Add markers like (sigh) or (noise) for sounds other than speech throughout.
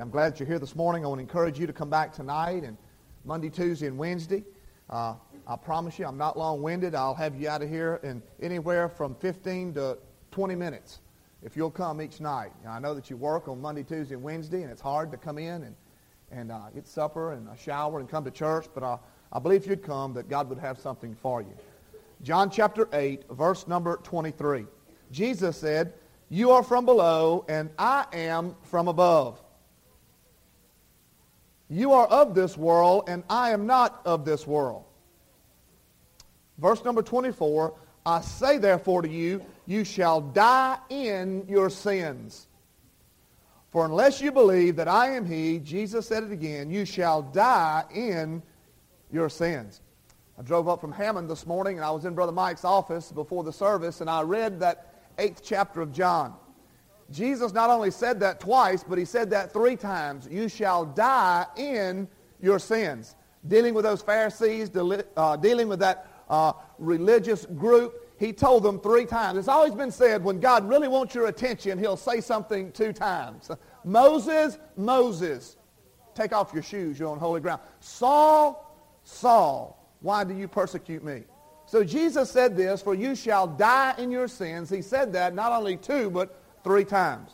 I'm glad you're here this morning. I want to encourage you to come back tonight and Monday, Tuesday, and Wednesday. Uh, I promise you, I'm not long-winded. I'll have you out of here in anywhere from 15 to 20 minutes if you'll come each night. Now, I know that you work on Monday, Tuesday, and Wednesday, and it's hard to come in and, and uh, get supper and a shower and come to church, but uh, I believe if you'd come that God would have something for you. John chapter 8, verse number 23. Jesus said, You are from below, and I am from above. You are of this world, and I am not of this world. Verse number 24, I say therefore to you, you shall die in your sins. For unless you believe that I am he, Jesus said it again, you shall die in your sins. I drove up from Hammond this morning, and I was in Brother Mike's office before the service, and I read that eighth chapter of John. Jesus not only said that twice, but he said that three times. You shall die in your sins. Dealing with those Pharisees, uh, dealing with that uh, religious group, he told them three times. It's always been said when God really wants your attention, he'll say something two times. Moses, Moses, take off your shoes, you're on holy ground. Saul, Saul, why do you persecute me? So Jesus said this, for you shall die in your sins. He said that not only two, but three times.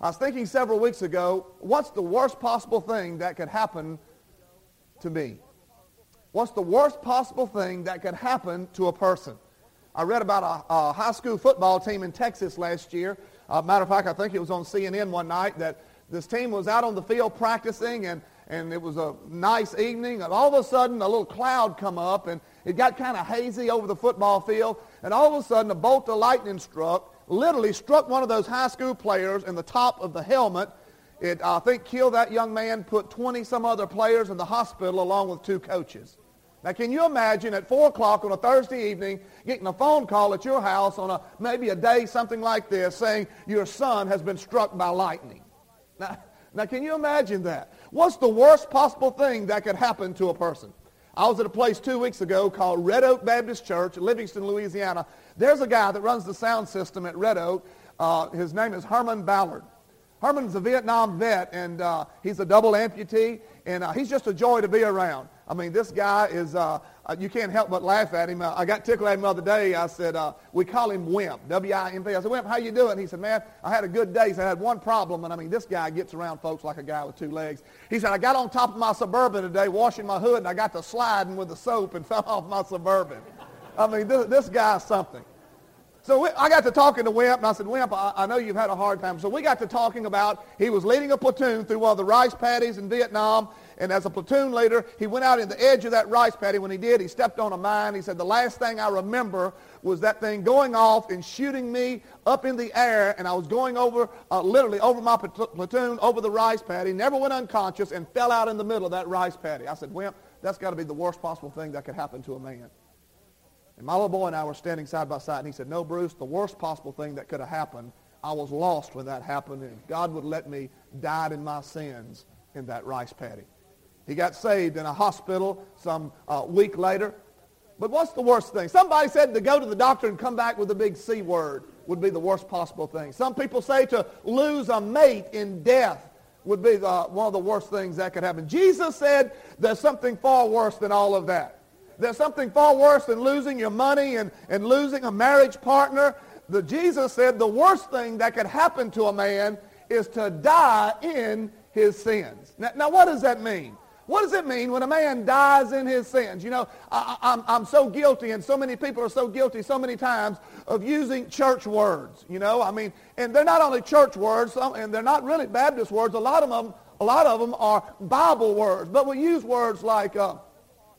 I was thinking several weeks ago, what's the worst possible thing that could happen to me? What's the worst possible thing that could happen to a person? I read about a, a high school football team in Texas last year. Uh, matter of fact, I think it was on CNN one night that this team was out on the field practicing and, and it was a nice evening and all of a sudden a little cloud come up and it got kind of hazy over the football field and all of a sudden a bolt of lightning struck literally struck one of those high school players in the top of the helmet. It, I think, killed that young man, put 20 some other players in the hospital along with two coaches. Now, can you imagine at 4 o'clock on a Thursday evening getting a phone call at your house on a maybe a day, something like this, saying your son has been struck by lightning? Now, now, can you imagine that? What's the worst possible thing that could happen to a person? I was at a place two weeks ago called Red Oak Baptist Church, Livingston, Louisiana. There's a guy that runs the sound system at Red Oak. Uh, his name is Herman Ballard. Herman's a Vietnam vet, and uh, he's a double amputee, and uh, he's just a joy to be around. I mean, this guy is, uh, you can't help but laugh at him. Uh, I got tickled at him the other day. I said, uh, we call him Wimp, W-I-M-P. I said, Wimp, how you doing? He said, man, I had a good day. He said, I had one problem. And I mean, this guy gets around folks like a guy with two legs. He said, I got on top of my Suburban today washing my hood, and I got to sliding with the soap and (laughs) fell off my Suburban. I mean, this guy's something. So I got to talking to Wimp, and I said, Wimp, I, I, know you've had a hard time. So we got to talking about he was leading a platoon through one of the rice paddies in Vietnam, and as a platoon leader, he went out in the edge of that rice paddy. When he did, he stepped on a mine. He said, the last thing I remember was that thing going off and shooting me up in the air, and I was going over, uh, literally over my platoon, over the rice paddy, never went unconscious, and fell out in the middle of that rice paddy. I said, Wimp, that's got to be the worst possible thing that could happen to a man. And my little boy and I were standing side by side, and he said, no, Bruce, the worst possible thing that could have happened, I was lost when that happened, and God would let me die in my sins in that rice paddy. He got saved in a hospital some uh, week later. But what's the worst thing? Somebody said to go to the doctor and come back with a big C word would be the worst possible thing. Some people say to lose a mate in death would be the, one of the worst things that could happen. Jesus said there's something far worse than all of that. There's something far worse than losing your money and, and losing a marriage partner. The, Jesus said the worst thing that could happen to a man is to die in his sins. Now, now what does that mean? What does it mean when a man dies in his sins? You know, I, am I'm, I'm so guilty, and so many people are so guilty so many times of using church words. You know, I mean, and they're not only church words, and they're not really Baptist words. A lot of them, a lot of them are Bible words. But we use words like uh,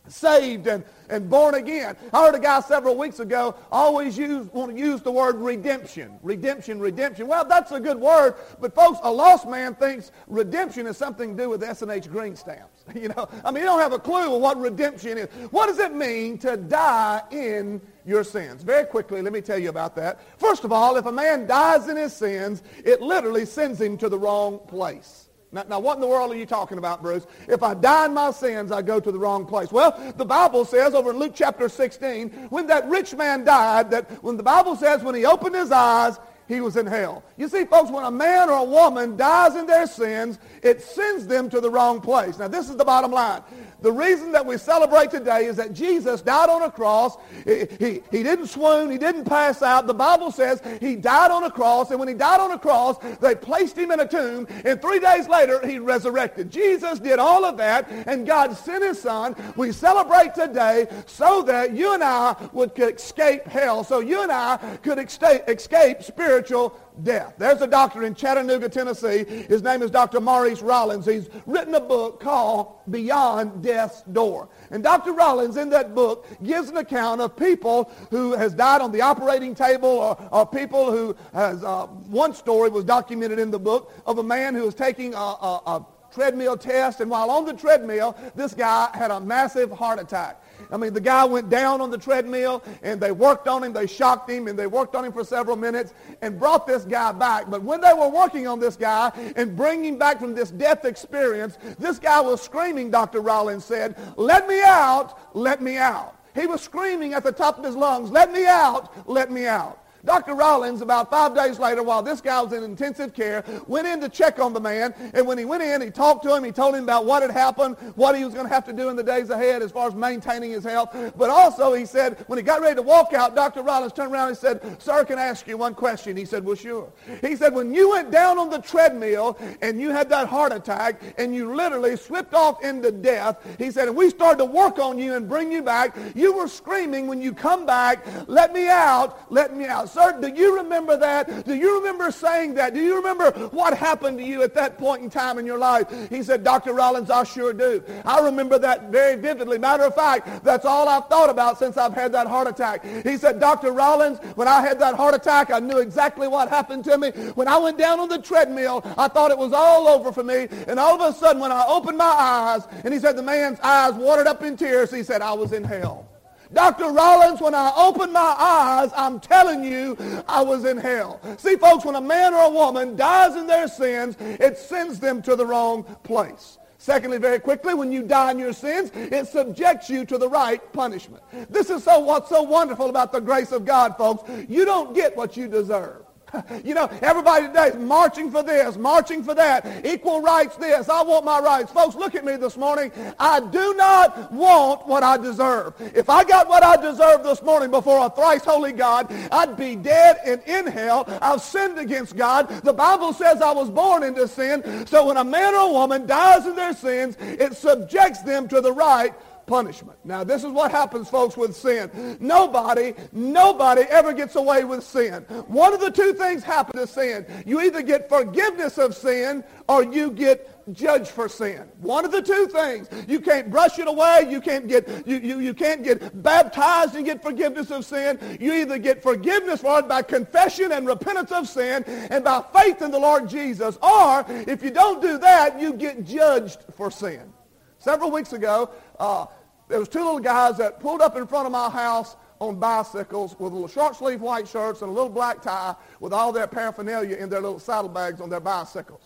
saved and, and born again. I heard a guy several weeks ago always use, want to use the word redemption. Redemption, redemption. Well, that's a good word, but folks, a lost man thinks redemption is something to do with S&H green stamps. (laughs) You know, I mean, you don't have a clue what redemption is. What does it mean to die in your sins? Very quickly, let me tell you about that. First of all, if a man dies in his sins, it literally sends him to the wrong place. Now, now, what in the world are you talking about, Bruce? If I die in my sins, I go to the wrong place. Well, the Bible says over in Luke chapter 16, when that rich man died, that when the Bible says when he opened his eyes, he was in hell. You see, folks, when a man or a woman dies in their sins, it sends them to the wrong place. Now, this is the bottom line. The reason that we celebrate today is that Jesus died on a cross. He, he, he, didn't swoon. He didn't pass out. The Bible says he died on a cross. And when he died on a cross, they placed him in a tomb. And three days later, he resurrected. Jesus did all of that. And God sent his son. We celebrate today so that you and I would escape hell. So you and I could escape spiritual death. There's a doctor in Chattanooga, Tennessee. His name is Dr. Maurice Rawlings. He's written a book called Beyond Death's Door. And Dr. Rawlings in that book gives an account of people who has died on the operating table or, or people who has, uh, one story was documented in the book of a man who was taking a, a, a treadmill test and while on the treadmill, this guy had a massive heart attack. I mean, the guy went down on the treadmill and they worked on him. They shocked him and they worked on him for several minutes and brought this guy back. But when they were working on this guy and bringing him back from this death experience, this guy was screaming, Dr. Rawlings said, let me out, let me out. He was screaming at the top of his lungs, let me out, let me out. Dr. Rawlings, about five days later, while this guy was in intensive care, went in to check on the man. And when he went in, he talked to him. He told him about what had happened, what he was going to have to do in the days ahead as far as maintaining his health. But also, he said, when he got ready to walk out, Dr. Rawlings turned around and said, Sir, can I ask you one question? He said, Well, sure. He said, when you went down on the treadmill and you had that heart attack and you literally slipped off into death, he said, and we started to work on you and bring you back, you were screaming when you come back, let me out, let me out. Sir, do you remember that? Do you remember saying that? Do you remember what happened to you at that point in time in your life? He said, Dr. Rawlings, I sure do. I remember that very vividly. Matter of fact, that's all I've thought about since I've had that heart attack. He said, Dr. Rawlings, when I had that heart attack, I knew exactly what happened to me. When I went down on the treadmill, I thought it was all over for me. And all of a sudden, when I opened my eyes, and he said the man's eyes watered up in tears, he said, I was in hell. Dr. Rawlings, when I opened my eyes, I'm telling you, I was in hell. See, folks, when a man or a woman dies in their sins, it sends them to the wrong place. Secondly, very quickly, when you die in your sins, it subjects you to the right punishment. This is so what's so wonderful about the grace of God, folks. You don't get what you deserve. (laughs) You know, everybody today is marching for this, marching for that, equal rights this. I want my rights. Folks, look at me this morning. I do not want what I deserve. If I got what I deserve this morning before a thrice holy God, I'd be dead and in hell. I've sinned against God. The Bible says I was born into sin. So when a man or a woman dies in their sins, it subjects them to the right punishment. Now, this is what happens, folks, with sin. Nobody, nobody ever gets away with sin. One of the two things happen to sin. You either get forgiveness of sin or you get judged for sin. One of the two things. You can't brush it away. You can't get, you, you, you can't get baptized and get forgiveness of sin. You either get forgiveness for it by confession and repentance of sin and by faith in the Lord Jesus. Or if you don't do that, you get judged for sin. Several weeks ago, uh, there was two little guys that pulled up in front of my house on bicycles with little short sleeve white shirts and a little black tie with all their paraphernalia in their little saddlebags on their bicycles.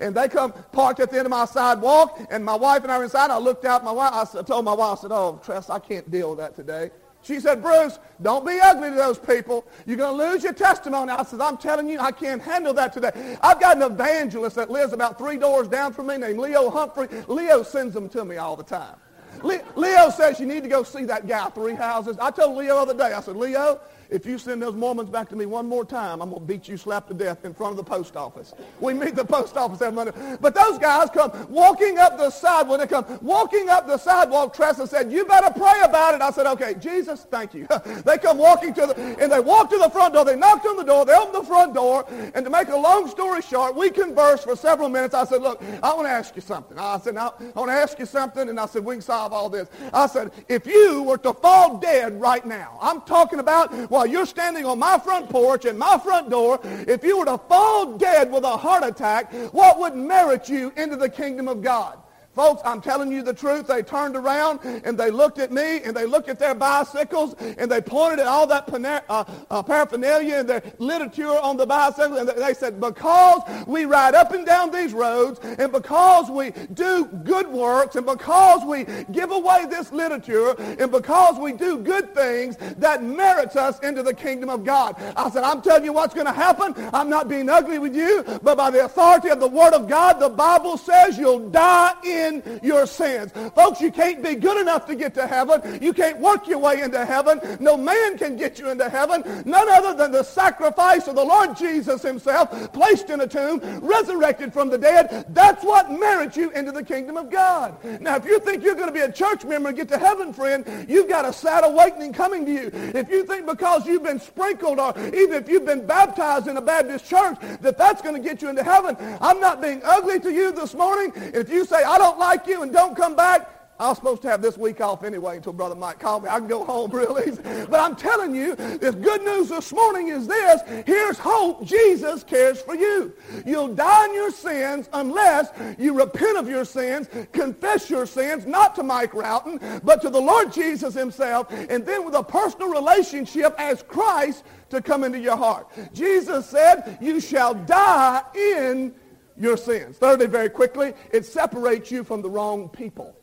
And they come parked at the end of my sidewalk, and my wife and I were inside. I looked out. My wife, I told my wife, I said, "Oh, Tress, I can't deal with that today." She said, Bruce, don't be ugly to those people. You're going to lose your testimony. I said, I'm telling you, I can't handle that today. I've got an evangelist that lives about three doors down from me named Leo Humphrey. Leo sends them to me all the time. Leo says you need to go see that guy three houses. I told Leo the other day, I said, Leo, if you send those Mormons back to me one more time, I'm going to beat you slap to death in front of the post office. We meet the post office every Monday. But those guys come walking up the sidewalk. They come walking up the sidewalk. Tressa said, you better pray about it. I said, okay, Jesus, thank you. (laughs) they come walking to the, and they walk to the front door. They knocked on the door. They opened the front door. And to make a long story short, we conversed for several minutes. I said, look, I want to ask you something. I said, I want to ask you something. And I said, we can solve all this. I said, if you were to fall dead right now, I'm talking about, while you're standing on my front porch and my front door, if you were to fall dead with a heart attack, what would merit you into the kingdom of God? Folks, I'm telling you the truth. They turned around and they looked at me and they looked at their bicycles and they pointed at all that uh, uh, paraphernalia and their literature on the bicycle and they said, because we ride up and down these roads and because we do good works and because we give away this literature and because we do good things, that merits us into the kingdom of God. I said, I'm telling you what's going to happen. I'm not being ugly with you, but by the authority of the Word of God, the Bible says you'll die in in your sins. Folks, you can't be good enough to get to heaven. You can't work your way into heaven. No man can get you into heaven. None other than the sacrifice of the Lord Jesus himself, placed in a tomb, resurrected from the dead. That's what merits you into the kingdom of God. Now, if you think you're going to be a church member and get to heaven, friend, you've got a sad awakening coming to you. If you think because you've been sprinkled or even if you've been baptized in a Baptist church that that's going to get you into heaven, I'm not being ugly to you this morning. If you say, I don't don't like you and don't come back, I was supposed to have this week off anyway until Brother Mike called me. I can go home (laughs) real easy. But I'm telling you, this good news this morning is this. Here's hope. Jesus cares for you. You'll die in your sins unless you repent of your sins, confess your sins, not to Mike Routon, but to the Lord Jesus himself, and then with a personal relationship as Christ to come into your heart. Jesus said, you shall die in your sins. Thirdly, very quickly, it separates you from the wrong people.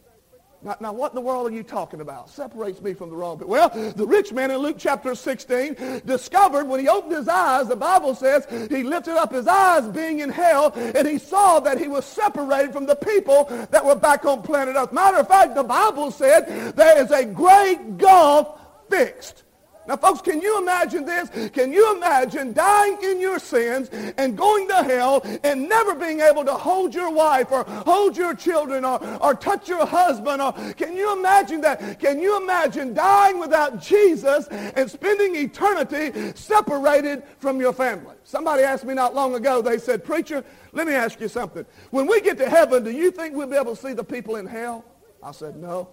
Now, now, what in the world are you talking about? Separates me from the wrong people. Well, the rich man in Luke chapter 16 discovered when he opened his eyes, the Bible says he lifted up his eyes being in hell, and he saw that he was separated from the people that were back on planet Earth. Matter of fact, the Bible said there is a great gulf fixed now, folks, can you imagine this? Can you imagine dying in your sins and going to hell and never being able to hold your wife or hold your children or, or touch your husband? Or can you imagine that? Can you imagine dying without Jesus and spending eternity separated from your family? Somebody asked me not long ago, they said, Preacher, let me ask you something. When we get to heaven, do you think we'll be able to see the people in hell? I said, no.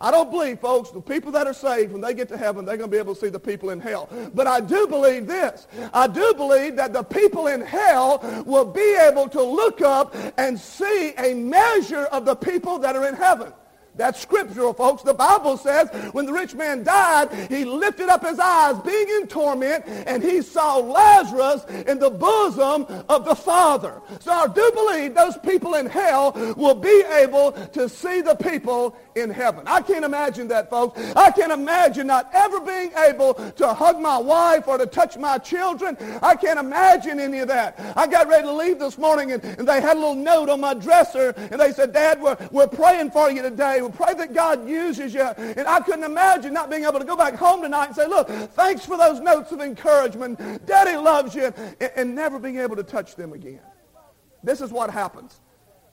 I don't believe, folks, the people that are saved, when they get to heaven, they're going to be able to see the people in hell. But I do believe this. I do believe that the people in hell will be able to look up and see a measure of the people that are in heaven. That's scriptural, folks. The Bible says when the rich man died, he lifted up his eyes, being in torment, and he saw Lazarus in the bosom of the Father. So I do believe those people in hell will be able to see the people in heaven. I can't imagine that, folks. I can't imagine not ever being able to hug my wife or to touch my children. I can't imagine any of that. I got ready to leave this morning, and, and they had a little note on my dresser, and they said, Dad, we're, we're praying for you today We pray that God uses you. And I couldn't imagine not being able to go back home tonight and say, look, thanks for those notes of encouragement. Daddy loves you. And, and never being able to touch them again. This is what happens.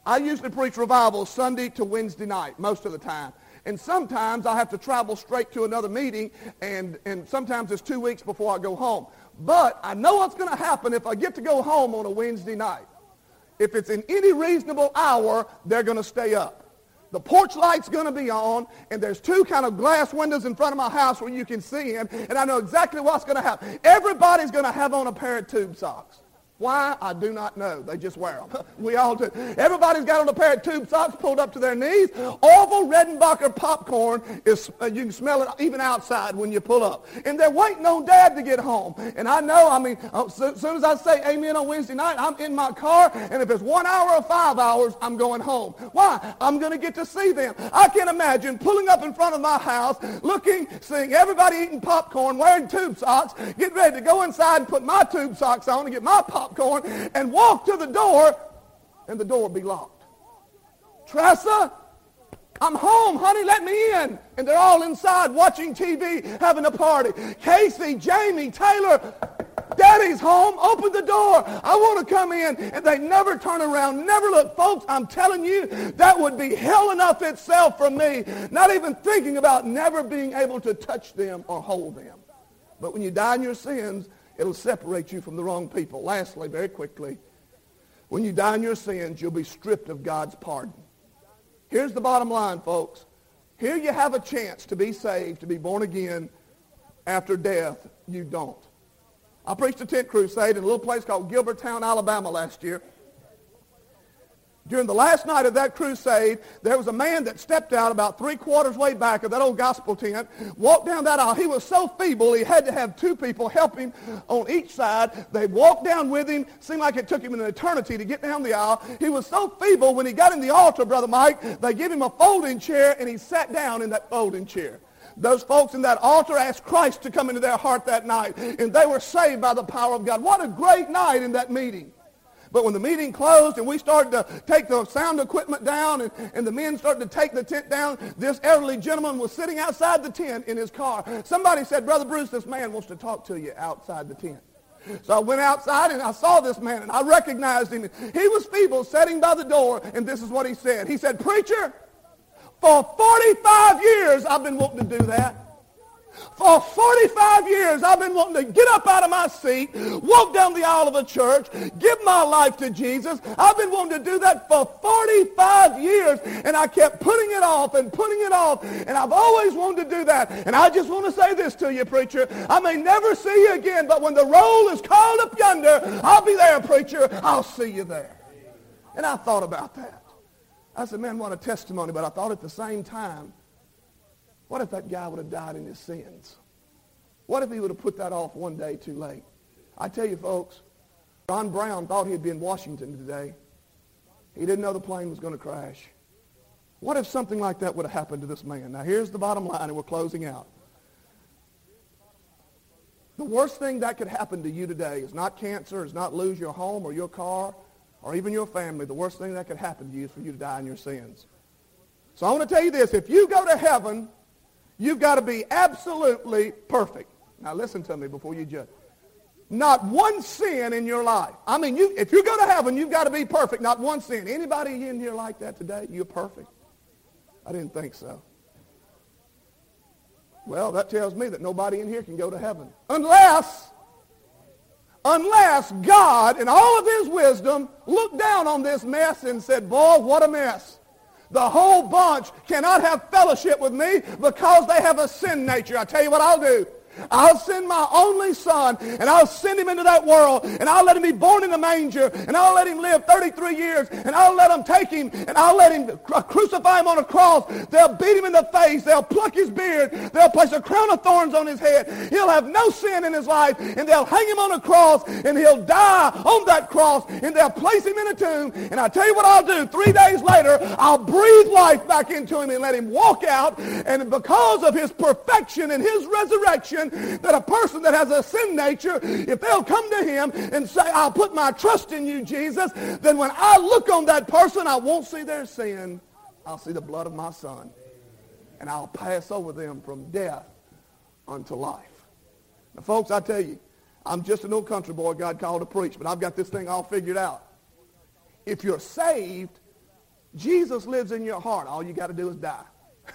I usually preach revival Sunday to Wednesday night most of the time. And sometimes I have to travel straight to another meeting, and, and sometimes it's two weeks before I go home. But I know what's going to happen if I get to go home on a Wednesday night. If it's in any reasonable hour, they're going to stay up. The porch light's going to be on, and there's two kind of glass windows in front of my house where you can see him, and I know exactly what's going to happen. Everybody's going to have on a pair of tube socks. Why? I do not know. They just wear them. (laughs) We all do. Everybody's got on a pair of tube socks pulled up to their knees. Orville Redenbacher popcorn is, uh, you can smell it even outside when you pull up. And they're waiting on dad to get home. And I know, I mean, as soon as I say amen on Wednesday night, I'm in my car. And if it's one hour or five hours, I'm going home. Why? I'm going to get to see them. I can not imagine pulling up in front of my house, looking, seeing everybody eating popcorn, wearing tube socks, getting ready to go inside and put my tube socks on and get my popcorn popcorn and walk to the door and the door would be locked. Tressa, I'm home, honey, let me in. And they're all inside watching TV, having a party. Casey, Jamie, Taylor, Daddy's home. Open the door. I want to come in. And they never turn around, never look. Folks, I'm telling you, that would be hell enough itself for me. Not even thinking about never being able to touch them or hold them. But when you die in your sins, It'll separate you from the wrong people. Lastly, very quickly, when you die in your sins, you'll be stripped of God's pardon. Here's the bottom line, folks. Here you have a chance to be saved, to be born again. After death, you don't. I preached a tent crusade in a little place called Gilbertown, Alabama last year. During the last night of that crusade, there was a man that stepped out about three quarters way back of that old gospel tent, walked down that aisle. He was so feeble, he had to have two people help him on each side. They walked down with him. Seemed like it took him an eternity to get down the aisle. He was so feeble, when he got in the altar, Brother Mike, they gave him a folding chair, and he sat down in that folding chair. Those folks in that altar asked Christ to come into their heart that night, and they were saved by the power of God. What a great night in that meeting. But when the meeting closed and we started to take the sound equipment down and, and the men started to take the tent down, this elderly gentleman was sitting outside the tent in his car. Somebody said, Brother Bruce, this man wants to talk to you outside the tent. So I went outside and I saw this man and I recognized him. He was feeble, sitting by the door, and this is what he said. He said, Preacher, for 45 years I've been wanting to do that. For 45 years, I've been wanting to get up out of my seat, walk down the aisle of a church, give my life to Jesus. I've been wanting to do that for 45 years, and I kept putting it off and putting it off, and I've always wanted to do that. And I just want to say this to you, preacher. I may never see you again, but when the roll is called up yonder, I'll be there, preacher. I'll see you there. And I thought about that. I said, man, what a testimony. But I thought at the same time, what if that guy would have died in his sins? What if he would have put that off one day too late? I tell you, folks, John Brown thought he'd be in Washington today. He didn't know the plane was going to crash. What if something like that would have happened to this man? Now, here's the bottom line, and we're closing out. The worst thing that could happen to you today is not cancer, is not lose your home or your car or even your family. The worst thing that could happen to you is for you to die in your sins. So I want to tell you this. If you go to heaven You've got to be absolutely perfect. Now listen to me before you judge. Not one sin in your life. I mean, you, if you go to heaven, you've got to be perfect. Not one sin. Anybody in here like that today? You're perfect? I didn't think so. Well, that tells me that nobody in here can go to heaven. Unless, unless God, in all of his wisdom, looked down on this mess and said, boy, what a mess. The whole bunch cannot have fellowship with me because they have a sin nature. I tell you what I'll do. I'll send my only son and I'll send him into that world and I'll let him be born in the manger and I'll let him live 33 years and I'll let them take him and I'll let him crucify him on a cross. They'll beat him in the face. They'll pluck his beard. They'll place a crown of thorns on his head. He'll have no sin in his life and they'll hang him on a cross and he'll die on that cross and they'll place him in a tomb. And I tell you what I'll do. Three days later, I'll breathe life back into him and let him walk out. And because of his perfection and his resurrection, that a person that has a sin nature, if they'll come to him and say, I'll put my trust in you, Jesus, then when I look on that person, I won't see their sin. I'll see the blood of my son. And I'll pass over them from death unto life. Now, folks, I tell you, I'm just an old country boy God called to preach, but I've got this thing all figured out. If you're saved, Jesus lives in your heart. All you got to do is die.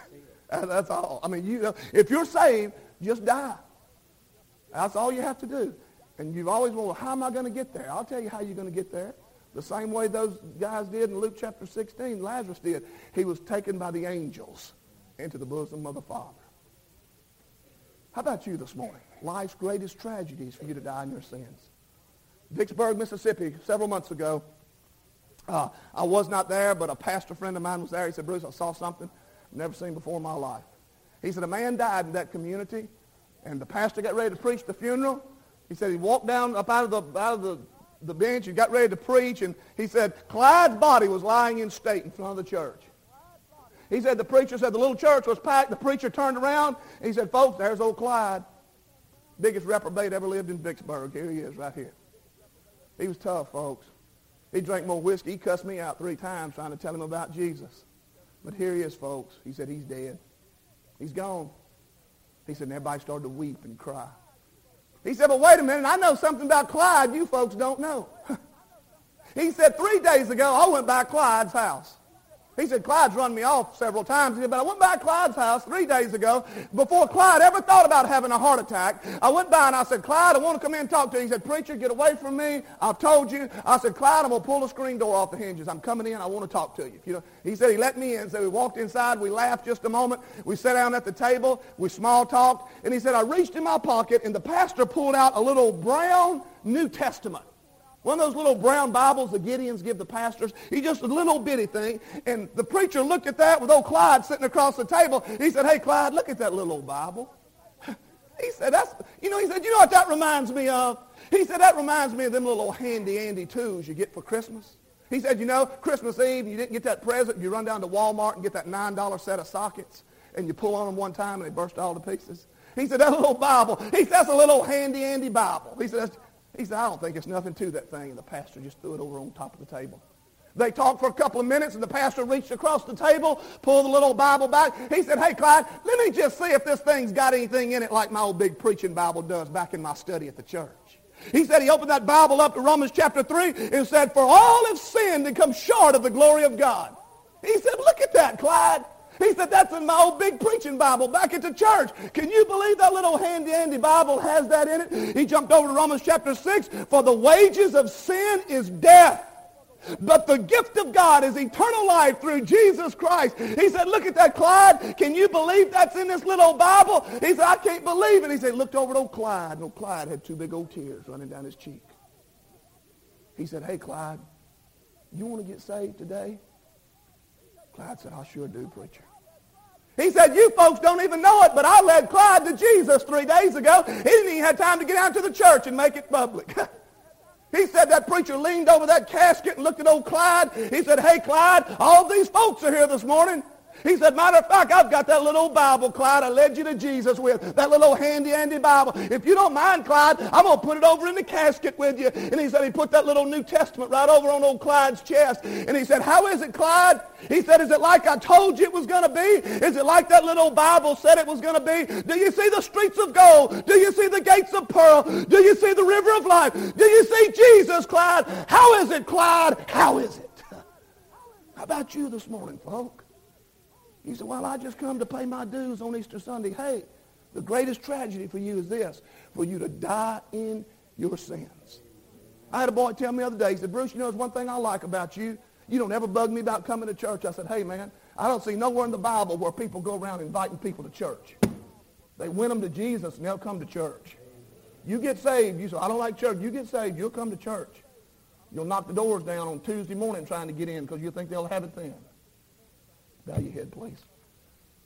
(laughs) That's all. I mean, you, if you're saved, just die. That's all you have to do. And you've always wondered, how am I going to get there? I'll tell you how you're going to get there. The same way those guys did in Luke chapter 16, Lazarus did. He was taken by the angels into the bosom of the Father. How about you this morning? Life's greatest tragedies for you to die in your sins. Vicksburg, Mississippi, several months ago, uh, I was not there, but a pastor friend of mine was there. He said, Bruce, I saw something I've never seen before in my life. He said, a man died in that community and the pastor got ready to preach the funeral. He said he walked down up out of the, out of the, the bench and got ready to preach. And he said Clyde's body was lying in state in front of the church. He said the preacher said the little church was packed. The preacher turned around. He said, folks, there's old Clyde. Biggest reprobate ever lived in Vicksburg. Here he is right here. He was tough, folks. He drank more whiskey. He cussed me out three times trying to tell him about Jesus. But here he is, folks. He said he's dead. He's gone. He said, and everybody started to weep and cry. He said, but wait a minute, I know something about Clyde you folks don't know. (laughs) he said, three days ago, I went by Clyde's house. He said, Clyde's run me off several times. He said, but I went by Clyde's house three days ago before Clyde ever thought about having a heart attack. I went by and I said, Clyde, I want to come in and talk to you. He said, preacher, get away from me. I've told you. I said, Clyde, I'm going to pull the screen door off the hinges. I'm coming in. I want to talk to you. you know, he said he let me in. So we walked inside. We laughed just a moment. We sat down at the table. We small talked. And he said, I reached in my pocket and the pastor pulled out a little brown New Testament. One of those little brown Bibles the Gideons give the pastors. He just a little bitty thing. And the preacher looked at that with old Clyde sitting across the table. He said, hey, Clyde, look at that little old Bible. (laughs) He said, that's, you know, he said, you know what that reminds me of? He said, that reminds me of them little handy-andy tools you get for Christmas. He said, you know, Christmas Eve, you didn't get that present, you run down to Walmart and get that $9 set of sockets, and you pull on them one time and they burst all to pieces. He said, that little Bible, he said, that's a little handy-andy Bible. He said, he said, I don't think it's nothing to that thing. And the pastor just threw it over on top of the table. They talked for a couple of minutes, and the pastor reached across the table, pulled the little Bible back. He said, hey, Clyde, let me just see if this thing's got anything in it like my old big preaching Bible does back in my study at the church. He said he opened that Bible up to Romans chapter 3 and said, for all have sinned and come short of the glory of God. He said, look at that, Clyde. He said, that's in my old big preaching Bible back at the church. Can you believe that little handy-andy Bible has that in it? He jumped over to Romans chapter 6. For the wages of sin is death. But the gift of God is eternal life through Jesus Christ. He said, look at that, Clyde. Can you believe that's in this little Bible? He said, I can't believe it. He said, looked over at old Clyde. And old Clyde had two big old tears running down his cheek. He said, hey, Clyde, you want to get saved today? Clyde said, I sure do, preacher. He said, you folks don't even know it, but I led Clyde to Jesus three days ago. He didn't even have time to get out to the church and make it public. (laughs) he said that preacher leaned over that casket and looked at old Clyde. He said, hey, Clyde, all these folks are here this morning. He said, matter of fact, I've got that little Bible, Clyde, I led you to Jesus with. That little handy-andy Bible. If you don't mind, Clyde, I'm going to put it over in the casket with you. And he said he put that little New Testament right over on old Clyde's chest. And he said, how is it, Clyde? He said, is it like I told you it was going to be? Is it like that little Bible said it was going to be? Do you see the streets of gold? Do you see the gates of pearl? Do you see the river of life? Do you see Jesus, Clyde? How is it, Clyde? How is it? (laughs) How about you this morning, folks? He said, well, I just come to pay my dues on Easter Sunday. Hey, the greatest tragedy for you is this, for you to die in your sins. I had a boy tell me the other day, he said, Bruce, you know, there's one thing I like about you. You don't ever bug me about coming to church. I said, hey, man, I don't see nowhere in the Bible where people go around inviting people to church. They win them to Jesus and they'll come to church. You get saved. You say, I don't like church. You get saved. You'll come to church. You'll knock the doors down on Tuesday morning trying to get in because you think they'll have it then. Bow your head, please.